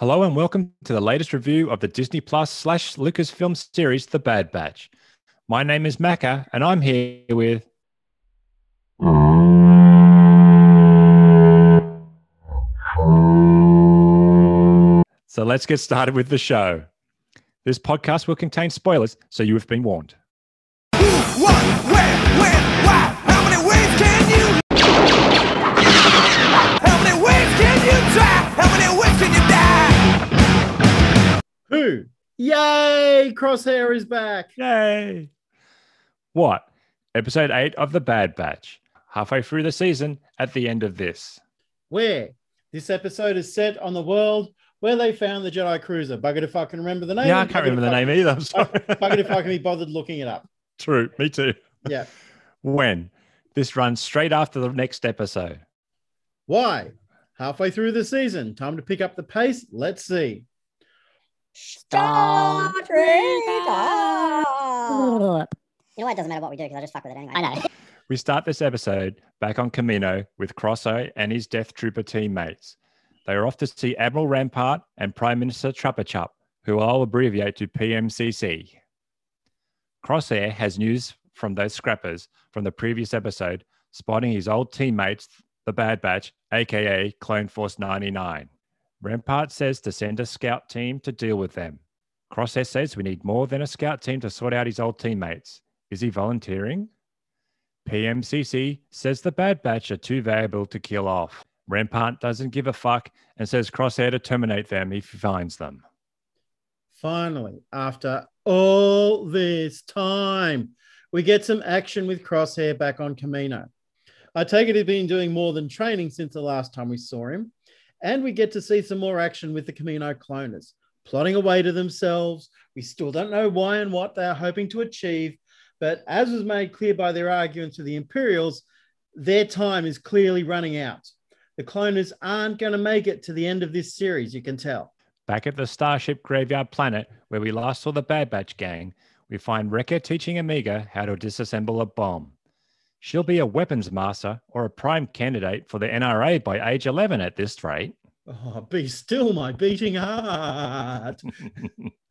Hello and welcome to the latest review of the Disney Plus slash Lucasfilm series, The Bad Batch. My name is Macca, and I'm here with. So let's get started with the show. This podcast will contain spoilers, so you have been warned. Who? Yay! Crosshair is back. Yay! What? Episode 8 of The Bad Batch. Halfway through the season, at the end of this. Where? This episode is set on the world where they found the Jedi Cruiser. Bugger if I can remember the name. Yeah, I can't remember the name either. I'm sorry. Bugger if I can be bothered looking it up. True, me too. Yeah. When? This runs straight after the next episode. Why? Halfway through the season. Time to pick up the pace. Let's see. Star Trek. You know what? It doesn't matter what we do because I just fuck with it anyway. I know. We start this episode back on Kamino with Crosshair and his Death Trooper teammates. They are off to see Admiral Rampart and Prime Minister Trappachup, who I'll abbreviate to PMCC. Crosshair has news from those scrappers from the previous episode, spotting his old teammates, the Bad Batch, aka Clone Force 99. Rampart says to send a scout team to deal with them. Crosshair says we need more than a scout team to sort out his old teammates. Is he volunteering? PMCC says the Bad Batch are too valuable to kill off. Rampart doesn't give a fuck and says Crosshair to terminate them if he finds them. Finally, after all this time, we get some action with Crosshair back on Kamino. I take it he's been doing more than training since the last time we saw him. And we get to see some more action with the Kamino cloners, plotting away to themselves. We still don't know why and what they are hoping to achieve. But as was made clear by their arguments to the Imperials, their time is clearly running out. The cloners aren't going to make it to the end of this series, you can tell. Back at the Starship Graveyard Planet, where we last saw the Bad Batch gang, we find Wrecker teaching Omega how to disassemble a bomb. She'll be a weapons master or a prime candidate for the NRA by age 11 at this rate. Oh, be still, my beating heart.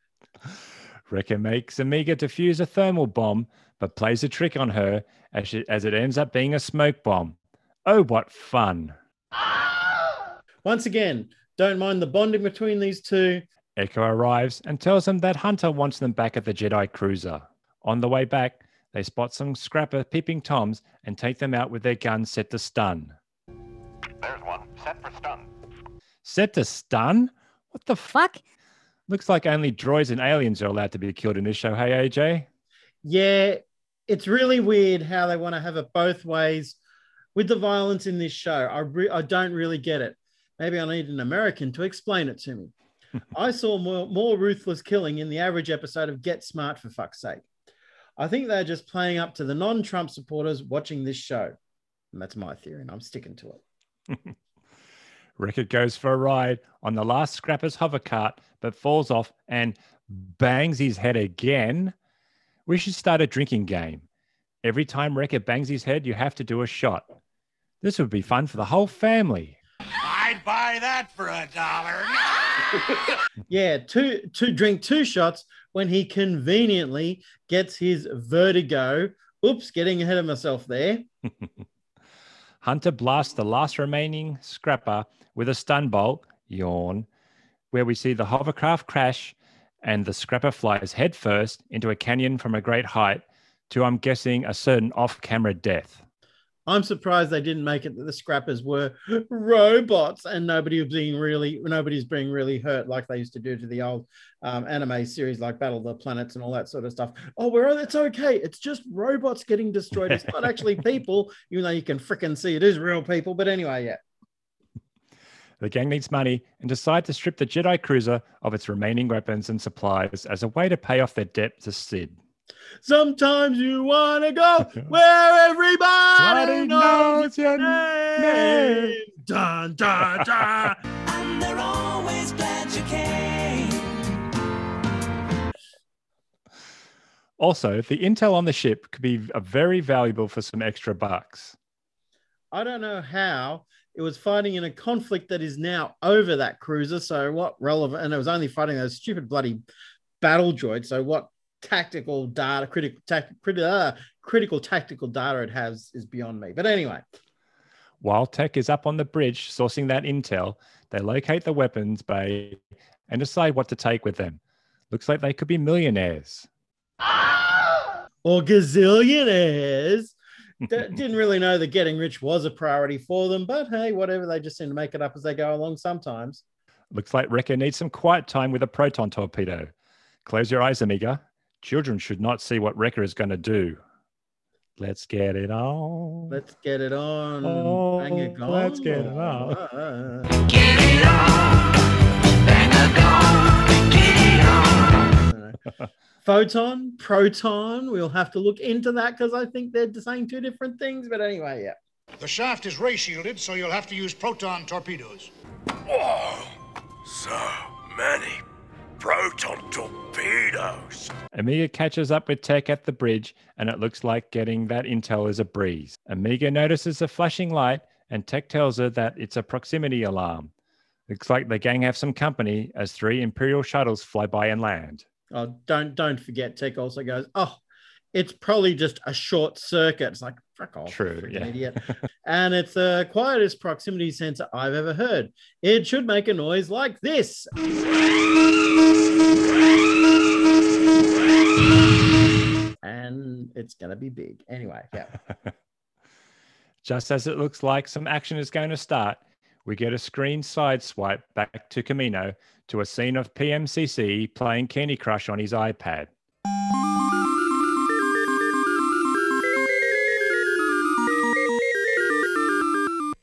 Wrecker makes Omega defuse a thermal bomb, but plays a trick on her as, she, as it ends up being a smoke bomb. Oh, what fun! Once again, don't mind the bonding between these two. Echo arrives and tells them that Hunter wants them back at the Jedi cruiser. On the way back, they spot some scrapper peeping toms and take them out with their guns set to stun. There's one. Set for stun. Set to stun? What the fuck? Fuck. Looks like only droids and aliens are allowed to be killed in this show. Hey, AJ? Yeah, it's really weird how they want to have it both ways with the violence in this show. I, re- I don't really get it. Maybe I need an American to explain it to me. I saw more, more ruthless killing in the average episode of Get Smart, for fuck's sake. I think they're just playing up to the non Trump supporters watching this show. And that's my theory, and I'm sticking to it. Wrecker goes for a ride on the last scrapper's hover cart, but falls off and bangs his head again. We should start a drinking game. Every time Wrecker bangs his head, you have to do a shot. This would be fun for the whole family. I'd buy that for a dollar. Yeah, two to drink two shots when he conveniently gets his vertigo. Oops, getting ahead of myself there. Hunter blasts the last remaining scrapper with a stun bolt, yawn, where we see the hovercraft crash and the scrapper flies headfirst into a canyon from a great height to, I'm guessing, a certain off camera death. I'm surprised they didn't make it that the scrappers were robots and nobody was being really nobody's being really hurt like they used to do to the old um, anime series like Battle of the Planets and all that sort of stuff. Oh, well, it's okay. It's just robots getting destroyed. It's not actually people, even though you can fricking see it is real people. But anyway, yeah. The gang needs money and decide to strip the Jedi cruiser of its remaining weapons and supplies as a way to pay off their debt to Cid. Sometimes you want to go where everybody Everybody knows knows your your name. name. Dun, dun, dun. and they're always glad you came. Also, the intel on the ship could be very valuable for some extra bucks. I don't know how It was fighting in a conflict that is now over that cruiser. So what relevant? And it was only fighting those stupid bloody battle droids. So what tactical data, critical, tac, crit, uh, critical tactical data it has is beyond me. But anyway, While Tech is up on the bridge sourcing that intel, they locate the weapons bay and decide what to take with them. Looks like they could be millionaires. or gazillionaires. Didn't really know that getting rich was a priority for them, but hey, whatever. They just seem to make it up as they go along sometimes. Looks like Wrecker needs some quiet time with a proton torpedo. Close your eyes, Omega. Children should not see what Wrecker is going to do. Let's get it on. Let's get it on. Oh, Bang it gone. let's get it on. Ah. Photon, proton. We'll have to look into that because I think they're saying two different things. But anyway, yeah. The shaft is ray shielded, so you'll have to use proton torpedoes. So many proton torpedoes. Omega catches up with Tech at the bridge, and it looks like getting that intel is a breeze. Omega notices a flashing light, and Tech tells her that it's a proximity alarm. Looks like the gang have some company as three Imperial shuttles fly by and land. Oh, don't don't forget. Tech also goes, oh, it's probably just a short circuit. It's like fuck off, True, yeah. idiot. and it's the quietest proximity sensor I've ever heard. It should make a noise like this. And it's gonna be big. Anyway, yeah. Just as it looks like some action is going to start, we get a screen side swipe back to Kamino to a scene of PMCC playing Candy Crush on his iPad.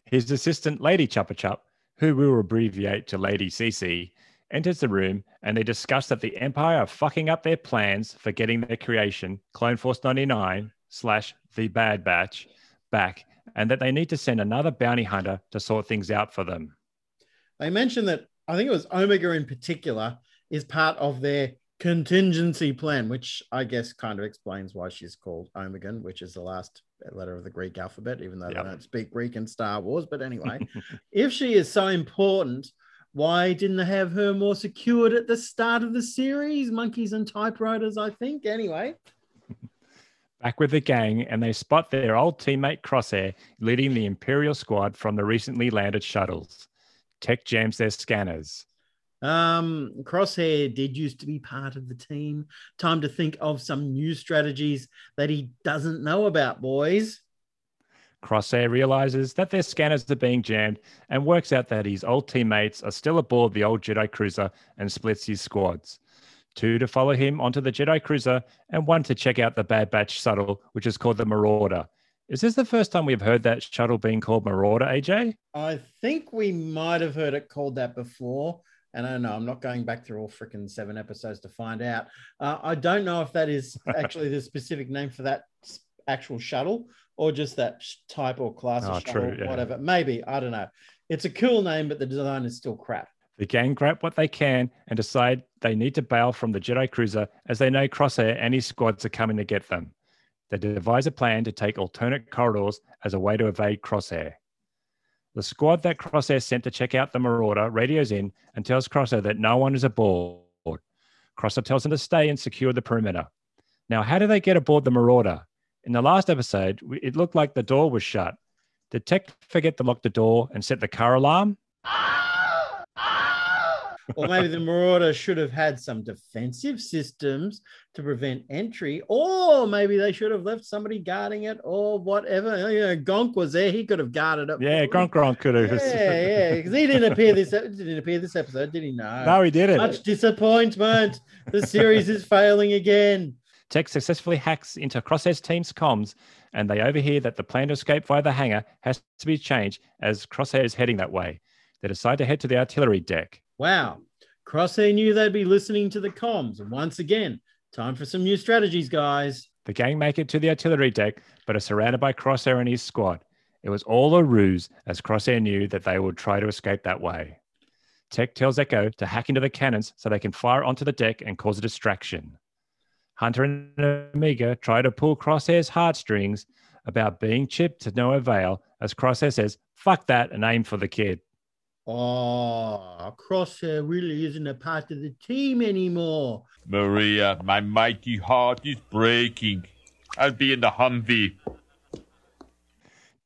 His assistant, Lady Chuppa Chup, who we will abbreviate to Lady CC, enters the room and they discuss that the Empire are fucking up their plans for getting their creation, Clone Force 99 slash the Bad Batch, back, and that they need to send another bounty hunter to sort things out for them. They mentioned that I think it was Omega in particular is part of their contingency plan, which I guess kind of explains why she's called Omegan, which is the last letter of the Greek alphabet, even though Yep. they don't speak Greek in Star Wars. But anyway, if she is so important, why didn't they have her more secured at the start of the series? Monkeys and typewriters, I think. Anyway, Back with the gang, and they spot their old teammate Crosshair leading the Imperial squad from the recently landed shuttles. Tech jams their scanners. Um, Crosshair did used to be part of the team. Time to think of some new strategies that he doesn't know about, boys. Crosshair realizes that their scanners are being jammed and works out that his old teammates are still aboard the old Jedi cruiser and splits his squads. Two to follow him onto the Jedi cruiser and one to check out the Bad Batch shuttle, which is called the Marauder. Is this the first time we've heard that shuttle being called Marauder, AJ? I think we might have heard it called that before. And I don't know, I'm not going back through all freaking seven episodes to find out. Uh, I don't know if that is actually the specific name for that actual shuttle or just that type or class Oh, of true, shuttle, yeah. whatever. Maybe, I don't know. It's a cool name, but the design is still crap. The gang grab what they can and decide they need to bail from the Jedi cruiser as they know Crosshair and his squads are coming to get them. They devise a plan to take alternate corridors as a way to evade Crosshair. The squad that Crosshair sent to check out the Marauder radios in and tells Crosshair that no one is aboard. Crosshair tells them to stay and secure the perimeter. Now, how do they get aboard the Marauder? In the last episode, it looked like the door was shut. Did Tech forget to lock the door and set the car alarm? Ah! Or maybe the Marauder should have had some defensive systems to prevent entry, or maybe they should have left somebody guarding it, or whatever. You know, Gonk was there; he could have guarded it. Yeah, for Gronk Gronk could have. Yeah, yeah, because he didn't appear this. Didn't appear this episode, did he? No. No, he didn't. Much disappointment. The series is failing again. Tech successfully hacks into Crosshair's team's comms, and they overhear that the plan to escape via the hangar has to be changed as Crosshair is heading that way. They decide to head to the artillery deck. Wow. Crosshair knew they'd be listening to the comms. And once again, time for some new strategies, guys. The gang make it to the artillery deck, but are surrounded by Crosshair and his squad. It was all a ruse, as Crosshair knew that they would try to escape that way. Tech tells Echo to hack into the cannons so they can fire onto the deck and cause a distraction. Hunter and Omega try to pull Crosshair's heartstrings about being chipped to no avail as Crosshair says, fuck that and aim for the kid. Oh, Crosshair really isn't a part of the team anymore. Maria, my mighty heart is breaking. I'll be in the Humvee.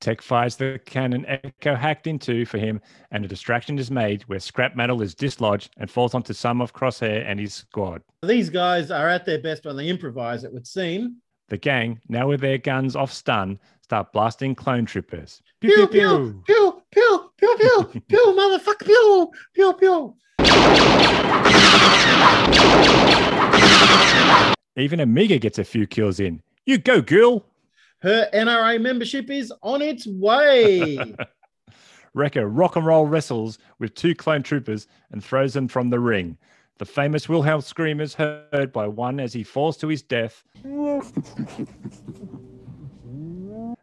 Tech fires the cannon Echo hacked into for him, and a distraction is made where scrap metal is dislodged and falls onto some of Crosshair and his squad. These guys are at their best when they improvise, it would seem. The gang, now with their guns off stun, start blasting clone troopers. Pew, pew, pew, pew, pew, pew, pew, motherfucker, pew, pew, pew. Even Omega gets a few kills in. You go, girl! Her NRA membership is on its way. Wrecker rock and roll wrestles with two clone troopers and throws them from the ring. The famous Wilhelm scream is heard by one as he falls to his death.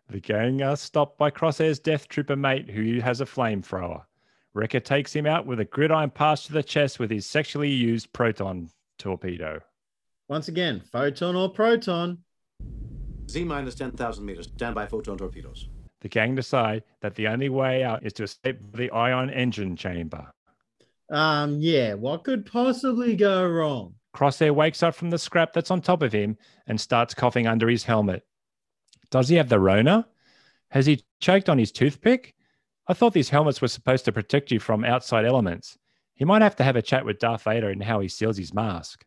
the gang are stopped by Crosshair's Death Trooper mate who has a flamethrower. Wrecker takes him out with a gridiron pass to the chest with his sexually used proton torpedo. Once again, photon or proton. Z minus 10,000 meters. Stand by photon torpedoes. The gang decide that the only way out is to escape the ion engine chamber. Um, yeah, what could possibly go wrong? Crosshair wakes up from the scrap that's on top of him and starts coughing under his helmet. Does he have the Rona? Has he choked on his toothpick? I thought these helmets were supposed to protect you from outside elements. He might have to have a chat with Darth Vader and how he seals his mask.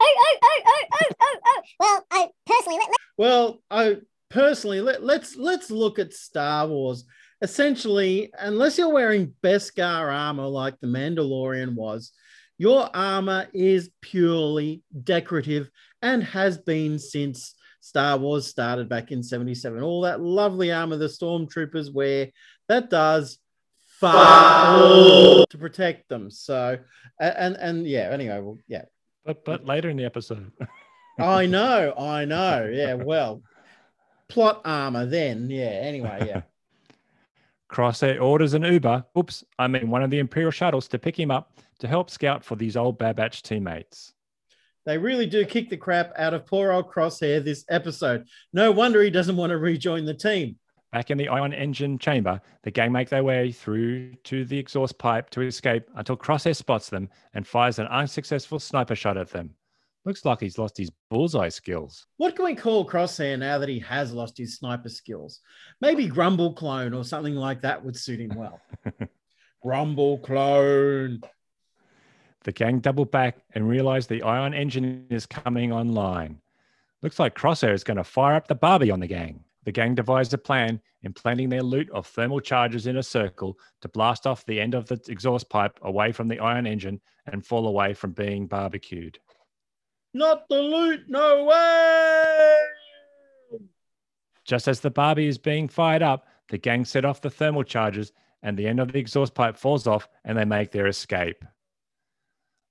Oh, oh, oh, oh, oh, oh, oh. Well, I personally, let, let- Well, I personally let, let's let's look at Star Wars. Essentially, unless you're wearing Beskar armor like the Mandalorian was, your armor is purely decorative and has been since Star Wars started back in 77. All that lovely armor the stormtroopers wear, that does far to protect them. So and and yeah, anyway, well, yeah. But but later in the episode. I know, I know. Yeah, well, plot armor then. Yeah, anyway, yeah. Crosshair orders an Uber, oops, I mean one of the Imperial shuttles to pick him up to help scout for these old Bad Batch teammates. They really do kick the crap out of poor old Crosshair this episode. No wonder he doesn't want to rejoin the team. Back in the ion engine chamber, the gang make their way through to the exhaust pipe to escape until Crosshair spots them and fires an unsuccessful sniper shot at them. Looks like he's lost his bullseye skills. What can we call Crosshair now that he has lost his sniper skills? Maybe Grumble Clone or something like that would suit him well. Grumble Clone. The gang double back and realize the ion engine is coming online. Looks like Crosshair is going to fire up the Barbie on the gang. The gang devised a plan, implanting their loot of thermal charges in a circle to blast off the end of the exhaust pipe away from the ion engine and fall away from being barbecued. Not the loot, no way! Just as the Barbie is being fired up, the gang set off the thermal charges and the end of the exhaust pipe falls off and they make their escape.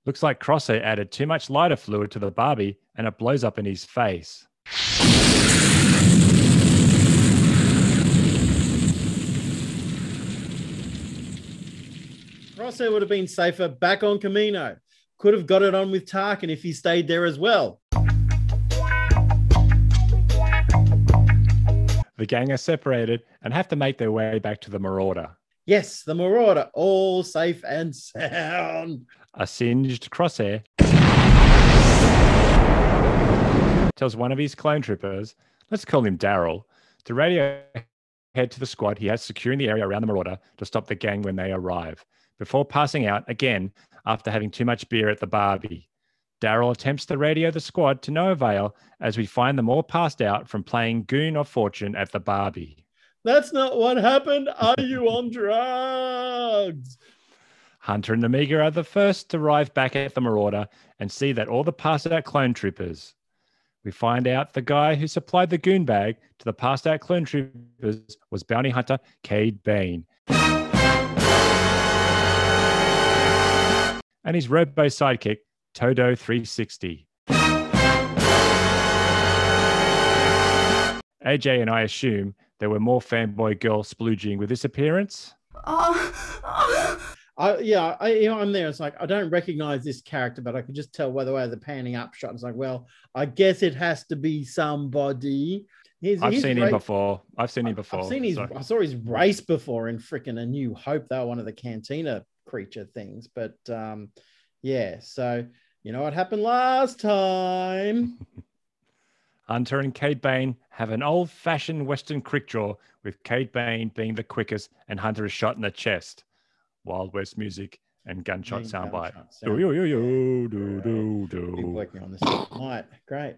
Looks like Crosshair added too much lighter fluid to the Barbie and it blows up in his face. Crosshair would have been safer back on Kamino. Could have got it on with Tarkin if he stayed there as well. The gang are separated and have to make their way back to the Marauder. Yes, the Marauder, all safe and sound. A singed crosshair tells one of his clone troopers, let's call him Daryl, to radio head to the squad he has securing the area around the Marauder to stop the gang when they arrive, before passing out again after having too much beer at the Barbie. Daryl attempts to radio the squad to no avail as we find them all passed out from playing Goon of Fortune at the Barbie. That's not what happened. Are you on drugs? Hunter and Amiga are the first to arrive back at the Marauder and see that all the passed out clone troopers. We find out the guy who supplied the goon bag to the passed out clone troopers was bounty hunter Cad Bane. And his robo sidekick, Todo 360. AJ and I assume there were more fanboy girls splooging with this appearance. Oh, oh, I, yeah, I, you know, I'm there. It's like I don't recognize this character, but I could just tell by the way the panning up shot. It's like, well, I guess it has to be somebody. He's, I've he's seen him before. I've seen him before. I've seen his. so- I saw his race before in freaking A New Hope. They were one of the Cantina creature things, but um, yeah. So you know what happened last time? Hunter and Cad Bane have an old fashioned Western quick draw, with Cad Bane being the quickest and Hunter is shot in the chest. Wild West music and gunshot soundbite. gunshot Do, sound. yo, do, do, Been do. working on this all night. Great.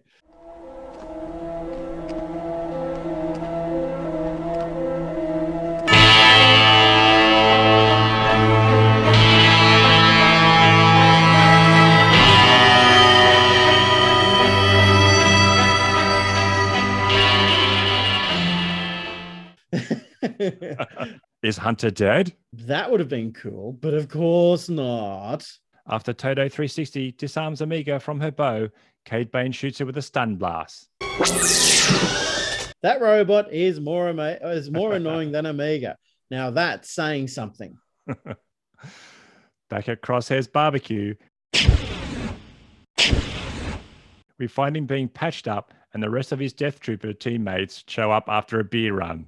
Is Hunter dead? that would have been cool, but of course not. After Todo 360 disarms Omega from her bow, Cad Bane shoots her with a stun blast. That robot is more ama- is more annoying than Omega. Now that's saying something. Back at Crosshair's barbecue, we find him being patched up, and the rest of his Death Trooper teammates show up after a beer run.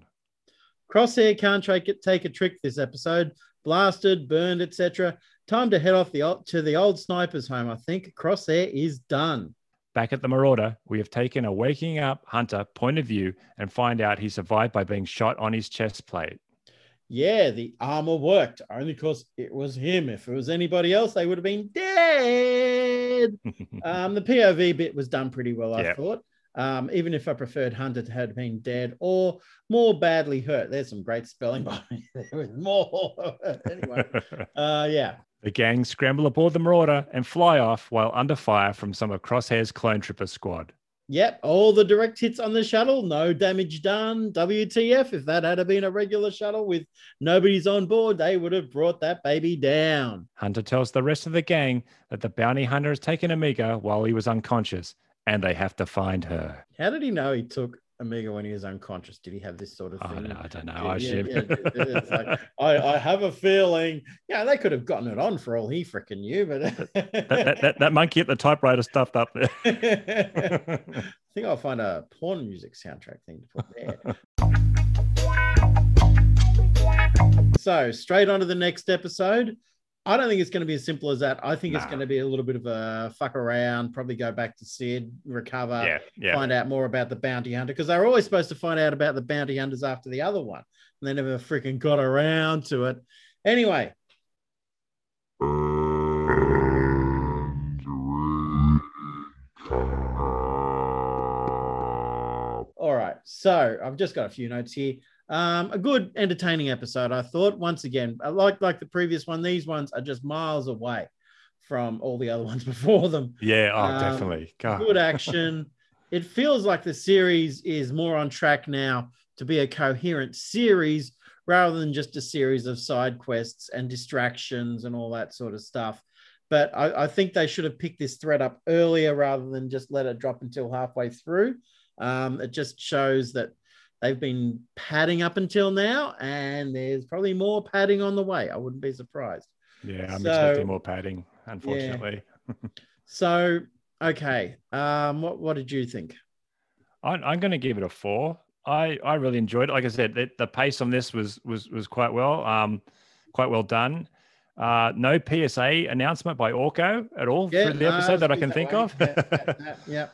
Crosshair can't take a trick this episode. Blasted, burned, etc. Time to head off the to the old sniper's home. I think Crosshair is done. Back at the Marauder, we have taken a waking up Hunter point of view and find out he survived by being shot on his chest plate. Yeah, the armor worked only because it was him. If it was anybody else, they would have been dead. um, the POV bit was done pretty well, I Yeah. thought. Um, even if I preferred Hunter to have been dead or more badly hurt. There's some great spelling by me. There was more. anyway, uh, yeah. the gang scramble aboard the Marauder and fly off while under fire from some of Crosshair's clone trooper squad. Yep, all the direct hits on the shuttle, no damage done. WTF, if that had been a regular shuttle with nobody's on board, they would have brought that baby down. Hunter tells the rest of the gang that the bounty hunter has taken Omega while he was unconscious and they have to find her. How did he know he took Omega when he was unconscious? Did he have this sort of I thing? don't know. I, don't know, I yeah, yeah, it's like, I, I have a feeling, yeah, they could have gotten it on for all he freaking knew, but that, that, that, that monkey at the typewriter stuffed up there. I think I'll find a porn music soundtrack thing to put there. so straight on to the next episode. I don't think it's going to be as simple as that. I think it's going to be a little bit of a fuck around, probably go back to Cid, recover, yeah, yeah. find out more about the bounty hunter because they're always supposed to find out about the bounty hunters after the other one, and they never freaking got around to it. Anyway, all right. So I've just got a few notes here. Um, a good, entertaining episode. I thought. Once again, like like the previous one. These ones are just miles away from all the other ones before them Yeah, oh, Um, definitely. God. good action. it feels like the series is more on track now to be a coherent series rather than just a series of side quests and distractions and all that sort of stuff. But I, I think they should have picked this thread up earlier rather than just let it drop until halfway through. Um, it just shows that they've been padding up until now, and there's probably more padding on the way. I wouldn't be surprised. Yeah, I'm So- expecting more padding, unfortunately. So, okay, um, what what did you think? I'm, I'm going to give it a four. I, I really enjoyed it. Like I said, the, the pace on this was was was quite well, um, quite well done. Uh, no PSA announcement by Orko at all through the no, episode that I can think way. of. Yeah, yeah, yeah, yeah.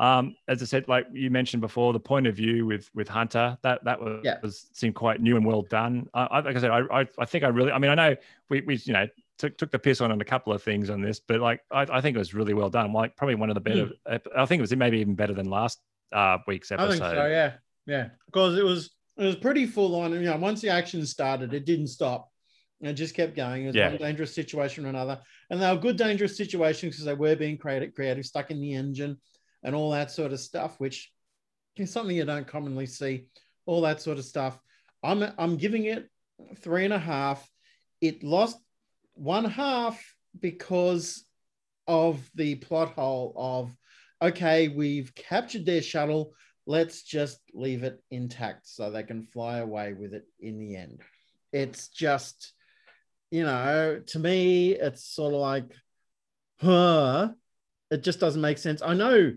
Um, as I said, like you mentioned before, the point of view with with Hunter that that was, Yeah. was seemed quite new and well done. I, I, like I said, I, I I think I really. I mean, I know we we you know took took the piss on on a couple of things on this, but like I, I think it was really well done. Like probably one of the better. ep- I think it was maybe even better than last uh, week's episode. I think so. Yeah, yeah, because it was it was pretty full on. You know, once the action started, it didn't stop. It just kept going. It was Yeah. one dangerous situation or another, and they were good dangerous situations because they were being creative, creative, stuck in the engine, and all that sort of stuff, which is something you don't commonly see. All that sort of stuff. I'm I'm giving it three and a half. It lost one half because of the plot hole of okay, we've captured their shuttle. Let's just leave it intact so they can fly away with it in the end. It's just, you know, to me, it's sort of like, huh, it just doesn't make sense. I know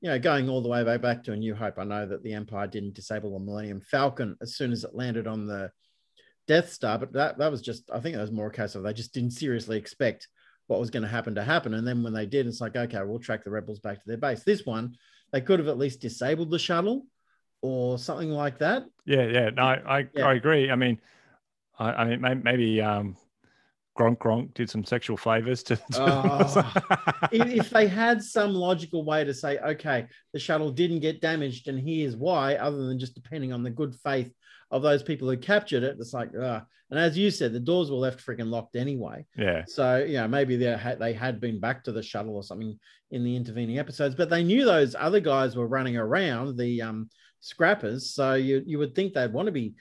you know, going all the way back, to A New Hope, I know that the Empire didn't disable the Millennium Falcon as soon as it landed on the Death Star, but that, that was just, I think that was more a case of they just didn't seriously expect what was going to happen to happen. And then when they did, it's like, okay, we'll track the rebels back to their base. This one, they could have at least disabled the shuttle or something like that. Yeah, yeah. No, I, I, Yeah. I agree. I mean, I, I mean, maybe um, Gronk Gronk did some sexual favors to. to Oh. if, if they had some logical way to say, okay, the shuttle didn't get damaged, and here's why, other than just depending on the good faith of those people who captured it, it's like, uh, and as you said, the doors were left freaking locked anyway. yeah, So, you know, maybe they had, they had been back to the shuttle or something in the intervening episodes, but they knew those other guys were running around, the um, scrappers. So you, you would think they'd want to be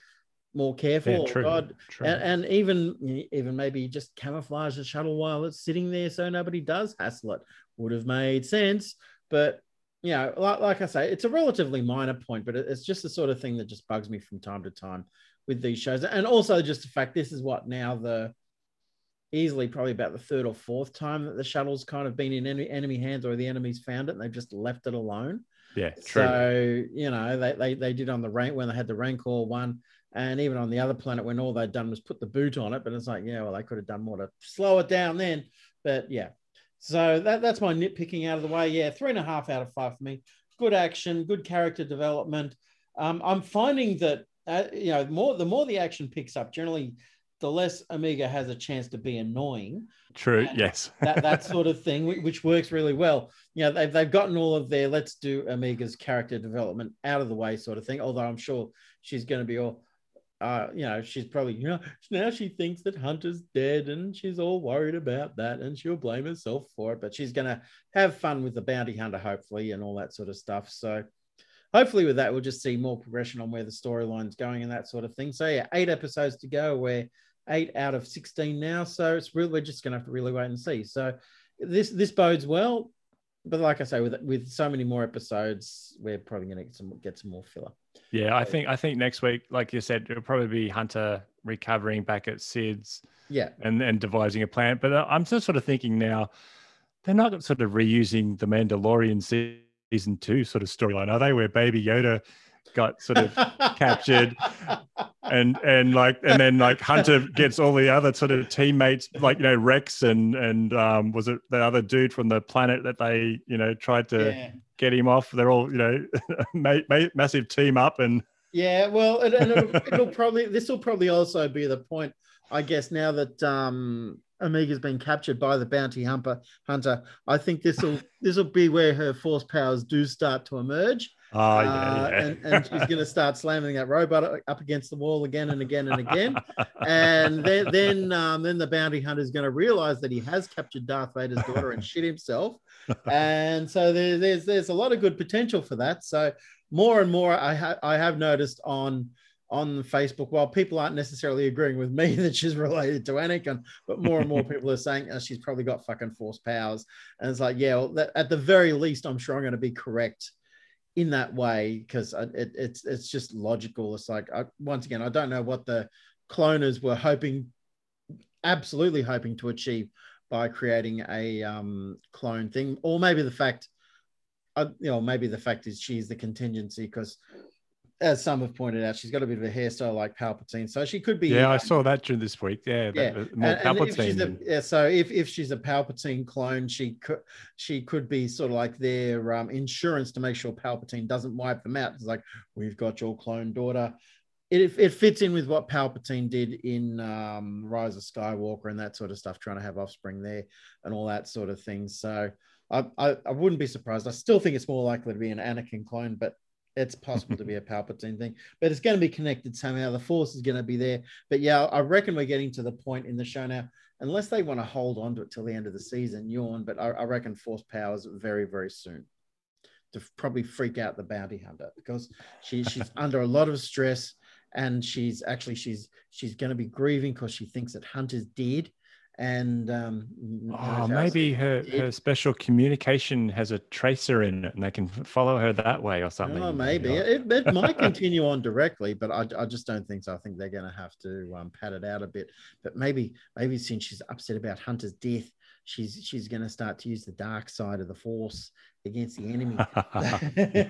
more careful. yeah, true. God, true. and, and even even maybe just camouflage the shuttle while it's sitting there so nobody does hassle it would have made sense but you know like, like i say it's a relatively minor point but it's just the sort of thing that just bugs me from time to time with these shows and also just the fact this is what now the easily probably about the third or fourth time that the shuttle's kind of been in enemy, enemy hands or the enemy's found it and they've just left it alone yeah, true. so you know they, they they did on the rank when they had the Rancor one, and even on the other planet when all they'd done was put the boot on it. But it's like yeah, well they could have done more to slow it down then. But yeah, so that that's my nitpicking out of the way. Yeah, three and a half out of five for me. Good action, good character development. Um, I'm finding that uh, you know more the more the action picks up, generally, the less Omega has a chance to be annoying true. and Yes. that that sort of thing, which works really well. You know, they've they've gotten all of their let's do Omega's character development out of the way, sort of thing. Although I'm sure she's going to be all, uh, you know, she's probably you know now she thinks that Hunter's dead and she's all worried about that and she'll blame herself for it. But she's going to have fun with the bounty hunter, hopefully, and all that sort of stuff. So. Hopefully, with that, we'll just see more progression on where the storyline's going and that sort of thing. So, yeah, eight episodes to go. We're eight out of 16 now. So it's really, we're just going to have to really wait and see. So this, this bodes well. But like I say, with, with so many more episodes, we're probably going to get some, get some more filler. Yeah, I think I think next week, like you said, it'll probably be Hunter recovering back at Cid's Yeah. and and devising a plan. But uh, I'm just sort of thinking now, they're not sort of reusing the Mandalorian season two sort of storyline, are they? Where Baby Yoda got sort of captured and and like and then like Hunter gets all the other sort of teammates like you know Rex and and um was it the other dude from the planet that they you know tried to yeah. get him off they're all you know ma- ma- massive team up and Yeah, well, and, and it'll, it'll probably this will probably also be the point, I guess. Now that um, Omega's been captured by the bounty hunter, hunter, I think this will this will be where her force powers do start to emerge. Oh Uh, yeah, yeah. and, and she's going to start slamming that robot up against the wall again and again and again. and then then um, then the bounty hunter is going to realize that he has captured Darth Vader's daughter and shit himself. And so there, there's there's a lot of good potential for that. So more and more, I ha- I have noticed on on Facebook, while people aren't necessarily agreeing with me that she's related to Anakin, but more and more people are saying oh, she's probably got fucking force powers. And it's like, yeah, well, that, at the very least, I'm sure I'm going to be correct in that way because it, it's it's just logical. It's like I, once again, I don't know what the cloners were hoping, absolutely hoping to achieve by creating a um, clone thing, or maybe the fact, uh, you know, maybe the fact is she's the contingency because. As some have pointed out, she's got a bit of a hairstyle like Palpatine, so she could be. yeah i saw that during this week yeah, Yeah, that, more and, and Palpatine a, yeah, so if, if she's a Palpatine clone, she could she could be sort of like their um, insurance to make sure Palpatine doesn't wipe them out. It's like we've got your clone daughter. It it fits in with what Palpatine did in um, Rise of Skywalker and that sort of stuff, trying to have offspring there and all that sort of thing. So I, I I wouldn't be surprised. I still think it's more likely to be an Anakin clone, but it's possible to be a Palpatine thing, but it's going to be connected somehow. The Force is going to be there. But yeah, I reckon we're getting to the point in the show now, unless they want to hold on to it till the end of the season, yawn. But I, I reckon Force powers very, very soon to probably freak out the bounty hunter because she, she's under a lot of stress and she's actually she's she's going to be grieving because she thinks that Hunter's dead. And um, Oh, maybe her, her special communication has a tracer in it and they can follow her that way or something. Oh, maybe it, it might continue on directly, but I, I just don't think so. I think they're going to have to um, pad it out a bit. But maybe, maybe since she's upset about Hunter's death, she's she's going to start to use the dark side of the force against the enemy.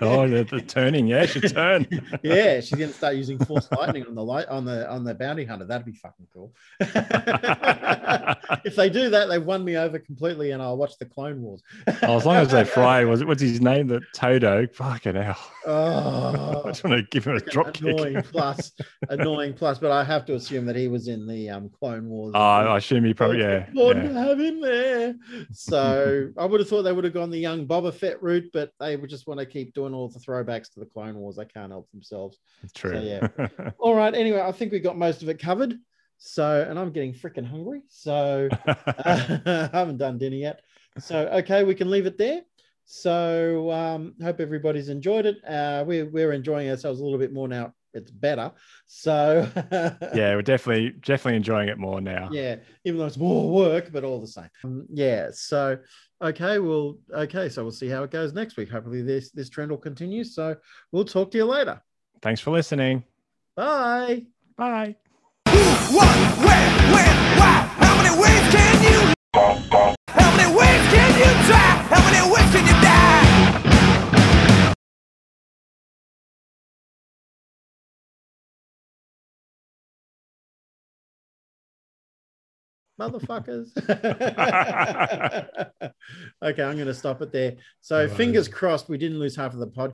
oh, the, the turning. Yeah, she turned. yeah, she's to start using force lightning on the light on the on the bounty hunter. That'd be fucking cool. if they do that, they've won me over completely, and I'll watch the Clone Wars. Oh, as long as they fry, was it what's his name? The Todo. Fucking hell. Oh, I just want to give him a drop annoying kick. plus, annoying plus. But I have to assume that he was in the um, Clone Wars. Oh, I assume he probably yeah. Important yeah. to have him there. So I would have thought they would have gone the young Boba Fett route, but they would just want to keep doing all the throwbacks to the Clone Wars. They can't help themselves. It's true. So, yeah. All right. Anyway, I think we got most of it covered. So, and I'm getting freaking hungry. So I haven't done dinner yet. So, okay, we can leave it there. So, um, hope everybody's enjoyed it. Uh, we're, we're enjoying ourselves a little bit more now. It's better. So, yeah, we're definitely definitely enjoying it more now. yeah, even though it's more work, but all the same. Um, yeah. So, okay, well, okay, so we'll see how it goes next week. Hopefully, this this trend will continue. So, we'll talk to you later. Thanks for listening. Bye. Bye. What, where, when, why? How many ways can you? Motherfuckers. okay, I'm going to stop it there. So, Right. fingers crossed, we didn't lose half of the podcast.